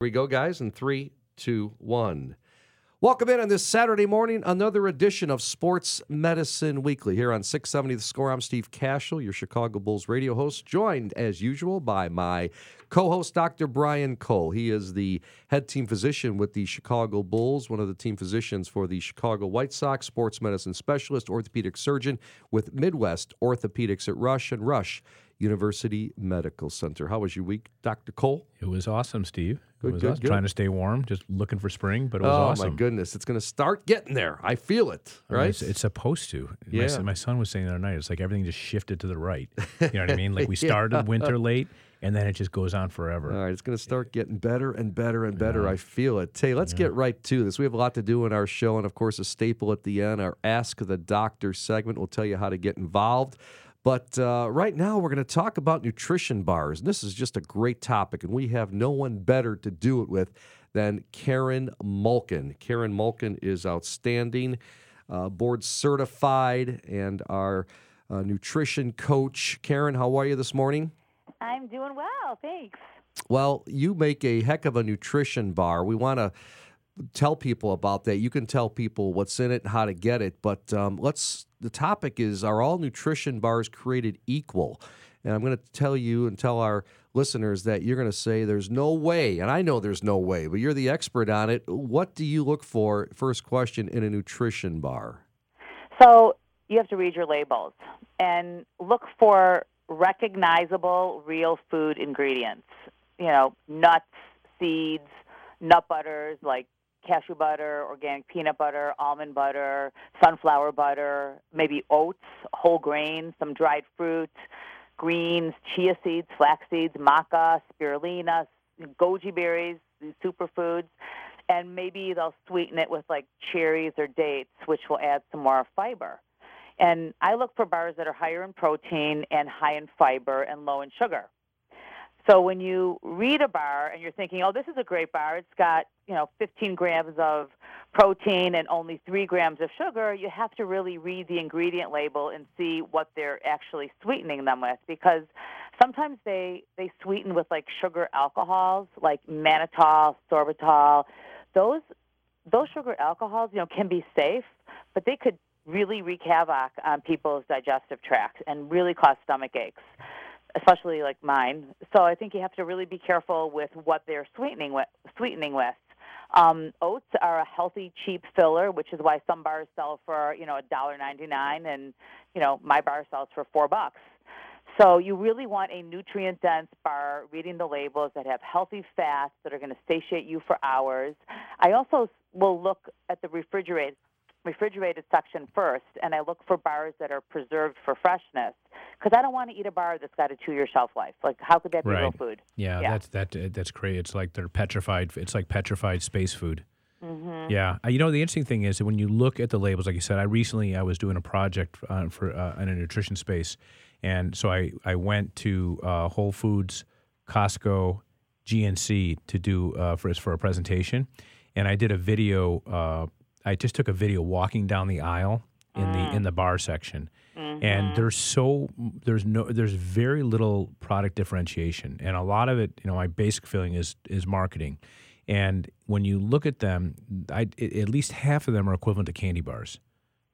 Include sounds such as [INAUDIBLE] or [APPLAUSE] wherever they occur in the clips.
we go, guys, in three, two, one. Welcome in on this Saturday morning, another edition of Sports Medicine Weekly here on 670 The Score. I'm Steve Kashul, your Chicago Bulls radio host, joined as usual by my co host, Dr. Brian Cole. He is the head team physician with the Chicago Bulls, one of the team physicians for the Chicago White Sox, sports medicine specialist, orthopedic surgeon with Midwest Orthopedics at Rush and Rush University Medical Center. How was your week, Dr. Cole? It was awesome, Steve. Good, it was good, awesome. good. Trying to stay warm, just looking for spring, but it was oh, awesome. oh, awesome. my goodness. It's going to start getting there. I feel it, I mean, right? It's, it's supposed to. My, Yeah. son, my son was saying the other night, it's like everything just shifted to the right. You know what I mean? Like we [LAUGHS] started winter late, and then it just goes on forever. All right, it's going to start getting better and better and better. I feel it. Hey, let's get right to this. We have a lot to do in our show, and of course, a staple at the end, our Ask the Doctor segment. We'll tell you how to get involved. But uh, right now, we're going to talk about nutrition bars. And this is just a great topic, and we have no one better to do it with than Karen Malkin. Karen Malkin is outstanding, uh, board certified, and our uh, nutrition coach. Karen, how are you this morning? I'm doing well, thanks. Well, you make a heck of a nutrition bar. We want to tell people about that. You can tell people what's in it and how to get it. But um, let's. The topic is: Are all nutrition bars created equal? And I'm going to tell you and tell our listeners that you're going to say there's no way, and I know there's no way, but you're the expert on it. What do you look for? First question in a nutrition bar. So you have to read your labels and look for recognizable real food ingredients. You know, nuts, seeds, nut butters like cashew butter, organic peanut butter, almond butter, sunflower butter, maybe oats, whole grains, some dried fruit, greens, chia seeds, flax seeds, maca, spirulina, goji berries, these superfoods. And maybe they'll sweeten it with like cherries or dates, which will add some more fiber. And I look for bars that are higher in protein and high in fiber and low in sugar. So when you read a bar and you're thinking, "Oh, this is a great bar. It's got you know 15 grams of protein and only three grams of sugar," you have to really read the ingredient label and see what they're actually sweetening them with, because sometimes they they sweeten with like sugar alcohols, like mannitol, sorbitol. Those those sugar alcohols, you know, can be safe, but they could really wreak havoc on people's digestive tracts and really cause stomach aches especially like mine. So I think you have to really be careful with what they're sweetening with. Sweetening with. Um, oats are a healthy, cheap filler, which is why some bars sell for you know a dollar ninety nine, and you know my bar sells for four bucks. So you really want a nutrient dense bar, reading the labels that have healthy fats that are going to satiate you for hours. I also will look at the refrigerated refrigerated section first, and I look for bars that are preserved for freshness because I don't want to eat a bar that's got a two year shelf life. Like, how could that be real Right. food? Yeah, Yeah. that's that. uh, That's great. It's like they're petrified. It's like petrified space food. Mm-hmm. Yeah, Uh, you know the interesting thing is that when you look at the labels, like you said, I recently I was doing a project uh, for uh, in a nutrition space, and so I I went to uh, Whole Foods, Costco, GNC to do uh, for for a presentation, and I did a video. I just took a video walking down the aisle in the mm. in the bar section, and mm-hmm. there's so there's no there's very little product differentiation, and a lot of it, you know, my basic feeling is is marketing. And when you look at them, I, at least half of them are equivalent to candy bars,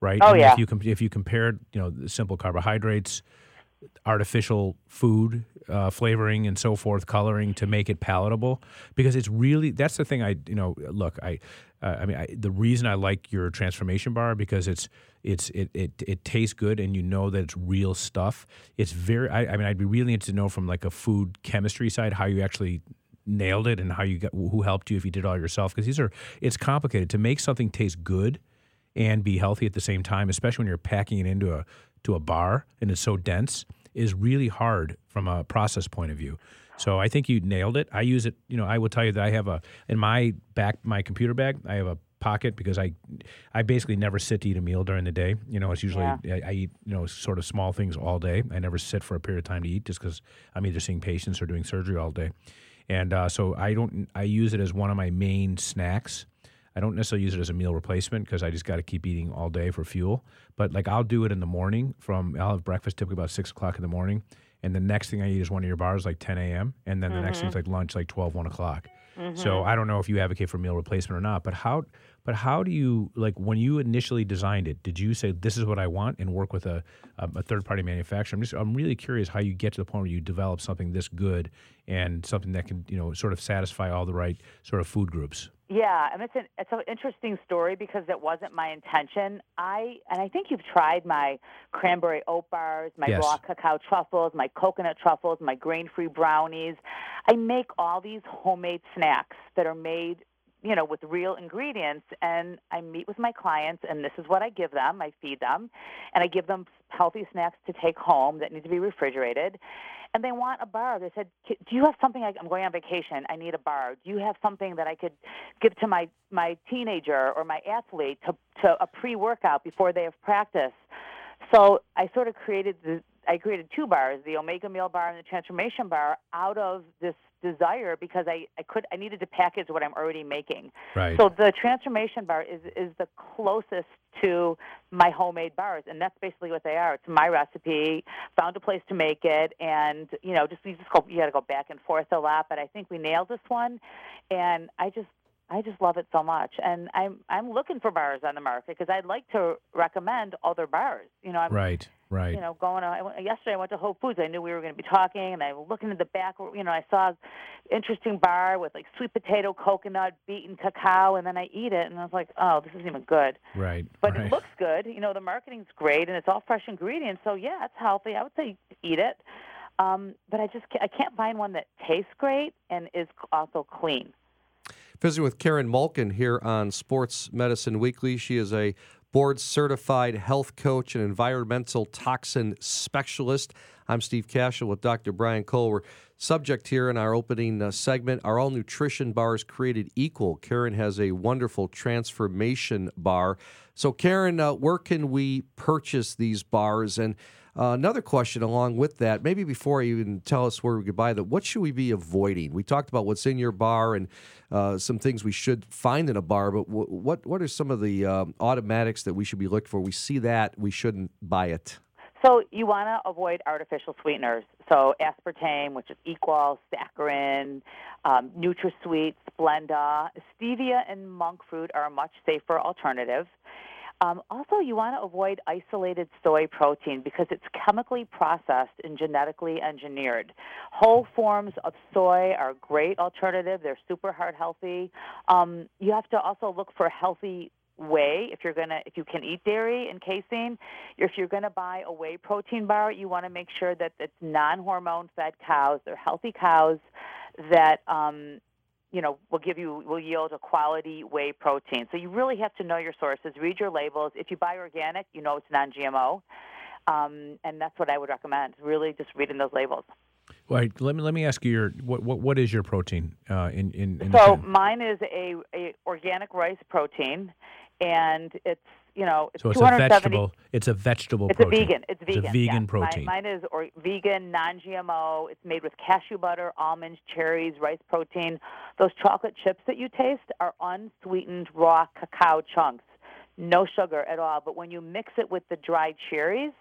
right? Oh, And yeah. If you if you compared, you know, the simple carbohydrates, artificial food uh, flavoring and so forth, coloring to make it palatable, because it's really that's the thing. I you know look I. Uh, I mean, I, the reason I like your transformation bar because it's it's it, it it tastes good and you know that it's real stuff. It's very. I, I mean, I'd be really interested to know from like a food chemistry side how you actually nailed it and how you got who helped you if you did all yourself because these are it's complicated to make something taste good and be healthy at the same time especially when you're packing it into a to a bar and it's so dense is really hard from a process point of view so i think you nailed it i use it you know i will tell you that i have a in my back my computer bag i have a pocket because i i basically never sit to eat a meal during the day you know it's usually Yeah. I, I eat you know sort of small things all day i never sit for a period of time to eat just because i'm either seeing patients or doing surgery all day and uh, so I don't. I use it as one of my main snacks. I don't necessarily use it as a meal replacement because I just got to keep eating all day for fuel. But like I'll do it in the morning. From I'll have breakfast typically about six o'clock in the morning, and the next thing I eat is one of your bars like 10 a.m. and then the next thing is mm-hmm. like lunch like 12, 1 o'clock. So mm-hmm. I don't know if you advocate for meal replacement or not, but how but how do you like when you initially designed it? Did you say this is what I want and work with a um, a, a third party manufacturer? I'm just I'm really curious how you get to the point where you develop something this good and something that can you know sort of satisfy all the right sort of food groups. Yeah, and it's an it's an interesting story because it wasn't my intention. I and I think you've tried my cranberry oat bars, my Yes. raw cacao truffles, my coconut truffles, my grain-free brownies. I make all these homemade snacks that are made, you know, with real ingredients and I meet with my clients and this is what I give them. I feed them and I give them healthy snacks to take home that need to be refrigerated and they want a bar. They said, "Do you have something? I, I'm going on vacation. I need a bar. Do you have something that I could give to my my teenager or my athlete to to a pre-workout before they have practice?" So I sort of created the I created two bars, the Omega Meal Bar and the Transformation Bar, out of this desire because I, I could I needed to package what I'm already making. Right. So the transformation bar is is the closest to my homemade bars, and that's basically what they are. It's my recipe. Found a place to make it, and you know, just you just go. You got to go back and forth a lot, but I think we nailed this one, and I just. I just love it so much, and I'm I'm looking for bars on the market because I'd like to recommend other bars. You know, I'm right. Right. you know, going. I went, yesterday, I went to Whole Foods. I knew we were going to be talking, and I was looking at the back. You know, I saw an interesting bar with like sweet potato, coconut, beaten cacao, and then I eat it, and I was like, oh, this isn't even good. right. But right. it looks good. You know, the marketing's great, and it's all fresh ingredients. So yeah, it's healthy. I would say eat it. Um, but I just can't, I can't find one that tastes great and is also clean. Visiting with Karen Malkin here on Sports Medicine Weekly. She is a board certified health coach and environmental toxin specialist. I'm Steve Kashul with Dr. Brian Cole. We're subject here in our opening uh, segment are all nutrition bars created equal. Karen has a wonderful transformation bar. So, Karen, uh, where can we purchase these bars? And uh, another question along with that, maybe before you even tell us where we could buy that, what should we be avoiding? We talked about what's in your bar and uh, some things we should find in a bar, but w- what what are some of the um, automatics that we should be looking for? We see that we shouldn't buy it. So you want to avoid artificial sweeteners. So aspartame, which is Equal, saccharin, um, NutraSweet, Splenda, stevia, and monk fruit are a much safer alternative. Um, also, you want to avoid isolated soy protein because it's chemically processed and genetically engineered. Whole forms of soy are a great alternative. They're super heart healthy. Um, you have to also look for healthy whey if you're gonna if you can eat dairy and casein if you're to buy a whey protein bar you want to make sure that it's non-hormone fed cows they're healthy cows that um, you know will give you will yield a quality whey protein. So you really have to know your sources read your labels. If you buy organic you know it's non-gmo um, and that's what i would recommend really just reading those labels. Right. Let me let me ask you your what what, what is your protein uh, in in, in so mine is a, a organic rice protein and it's you know it's so it's a vegetable. It's a vegetable. It's protein. a vegan. It's vegan. It's a vegan yes. protein. Mine, mine is or, vegan, non-GMO. It's made with cashew butter, almonds, cherries, rice protein. Those chocolate chips that you taste are unsweetened raw cacao chunks, no sugar at all. But when you mix it with the dried cherries,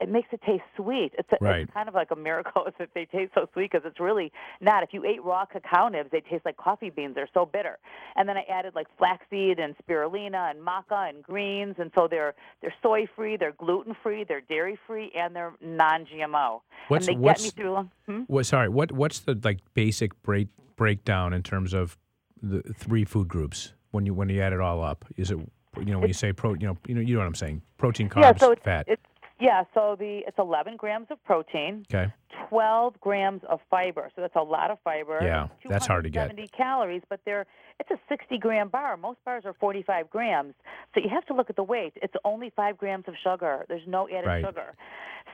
it makes it taste sweet. It's, a, Right. it's kind of like a miracle that they taste so sweet because it's really not. If you ate raw cacao nibs, they taste like coffee beans. They're so bitter. And then I added like flaxseed and spirulina and maca and greens, and so they're they're soy free, they're gluten free, they're dairy free, and they're non-GMO. What's- and they what's- get me through. Hmm? What, sorry, what what's the like basic break breakdown in terms of the three food groups when you when you add it all up? Is it you know when you say pro you know you know you know what I'm saying protein carbs yeah, so it's, fat it's yeah. So the it's 11 grams of protein. okay 12 grams of fiber. So that's a lot of fiber. Yeah, that's hard to get. 270 calories, but they're it's a 60 gram bar. Most bars are 45 grams. So you have to look at the weight. It's only 5 grams of sugar. There's no added Right. sugar.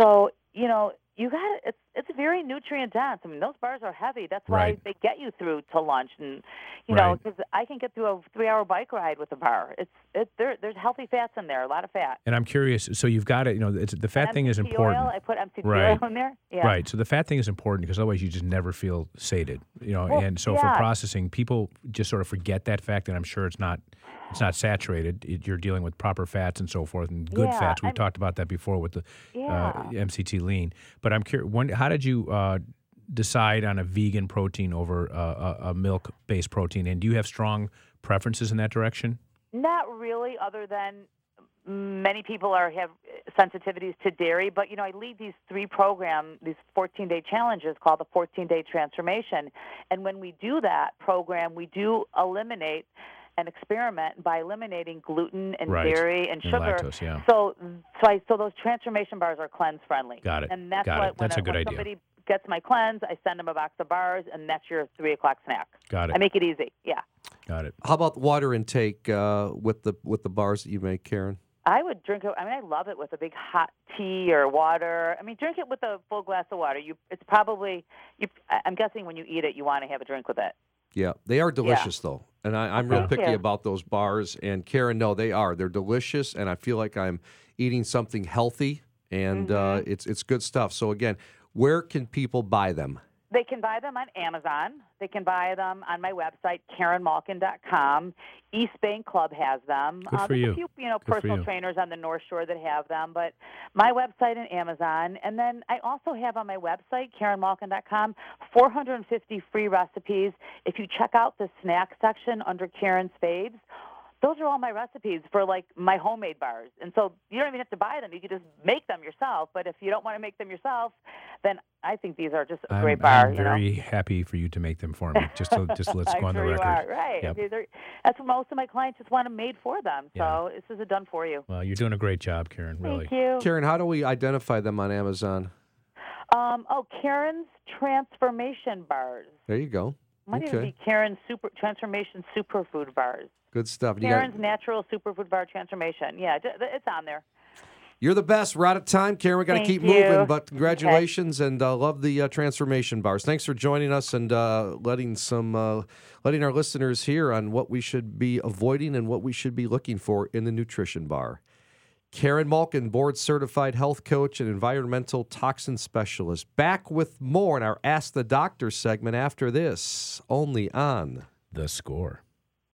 So, you know, you got it. it's it's very nutrient dense. I mean, those bars are heavy. That's why Right. they get you through to lunch and you know, Right. cuz I can get through a 3-hour bike ride with a bar. It's it there there's healthy fats in there, a lot of fat. and I'm curious so you've got it you know it's, the fat thing is important Oil, I put MCT Right. oil in there. Yeah. Right. So the fat thing is important because otherwise you just never feel sated. You know, Well, and so yeah. for processing, people just sort of forget that fact, and I'm sure it's not it's not saturated. It, you're dealing with proper fats and so forth, and good Yeah, fats. We've I'm- talked about that before with the Yeah. uh, MCT lean. But I'm curious, when how did you uh, decide on a vegan protein over a, a, a milk based protein? And do you have strong preferences in that direction? Not really, other than many people are have sensitivities to dairy. But you know, I lead these three program, these 14 day challenges called the 14 day transformation. And when we do that program, we do eliminate an experiment by eliminating gluten and Right. dairy and And sugar. lactose, yeah. So, so, I, so those transformation bars are cleanse friendly. Got it. And that's Got it. what when, That's a good when idea. somebody gets my cleanse, I send them a box of bars, and that's your three o'clock snack. Got it. I make it easy. Yeah. Got it. How about water intake uh, with the with the bars that you make, Karen? I would drink it. I mean, I love it with a big hot tea or water. I mean, drink it with a full glass of water. You, it's probably. You, I- I'm guessing when you eat it, you want to have a drink with it. Yeah, they are delicious though, and I, I'm real Thank picky you. about those bars. And Karen, no, they are. They're delicious, and I feel like I'm eating something healthy, and Mm-hmm. uh, it's it's good stuff. So again, where can people buy them? They can buy them on Amazon. They can buy them on my website, KarenMalkin.com. East Bank Club has them. Good Uh, for there's you. A few, you know, Good personal you. trainers on the North Shore that have them, but my website and Amazon. And then I also have on my website, KarenMalkin.com, 450 free recipes. If you check out the snack section under Karen Spades, those are all my recipes for like my homemade bars. And so you don't even have to buy them. You can just make them yourself. But if you don't want to make them yourself, then I think these are just a I'm, great bar. I'm you know? very happy for you to make them for me. Just so, [LAUGHS] just let's go on the sure record. You are. Right. Yep. Are- that's what most of my clients just want them made for them. So this is a done for you. Well, you're doing a great job, Karen. Really. Thank you. Karen, how do we identify them on Amazon? Um, oh, Karen's Transformation Bars. There you go. Might even Okay. be Karen's Super Transformation Superfood Bars. Good stuff. You got- Karen's Natural Superfood Bar Transformation. Yeah, it's on there. You're the best. We're out of time, Karen. We got to keep you. moving, but congratulations and uh, love the uh, transformation bars. Thanks for joining us and uh, letting some uh, letting our listeners hear on what we should be avoiding and what we should be looking for in the nutrition bar. Karen Malkin, board certified health coach and environmental toxin specialist. Back with more in our Ask the Doctor segment after this, only on The score.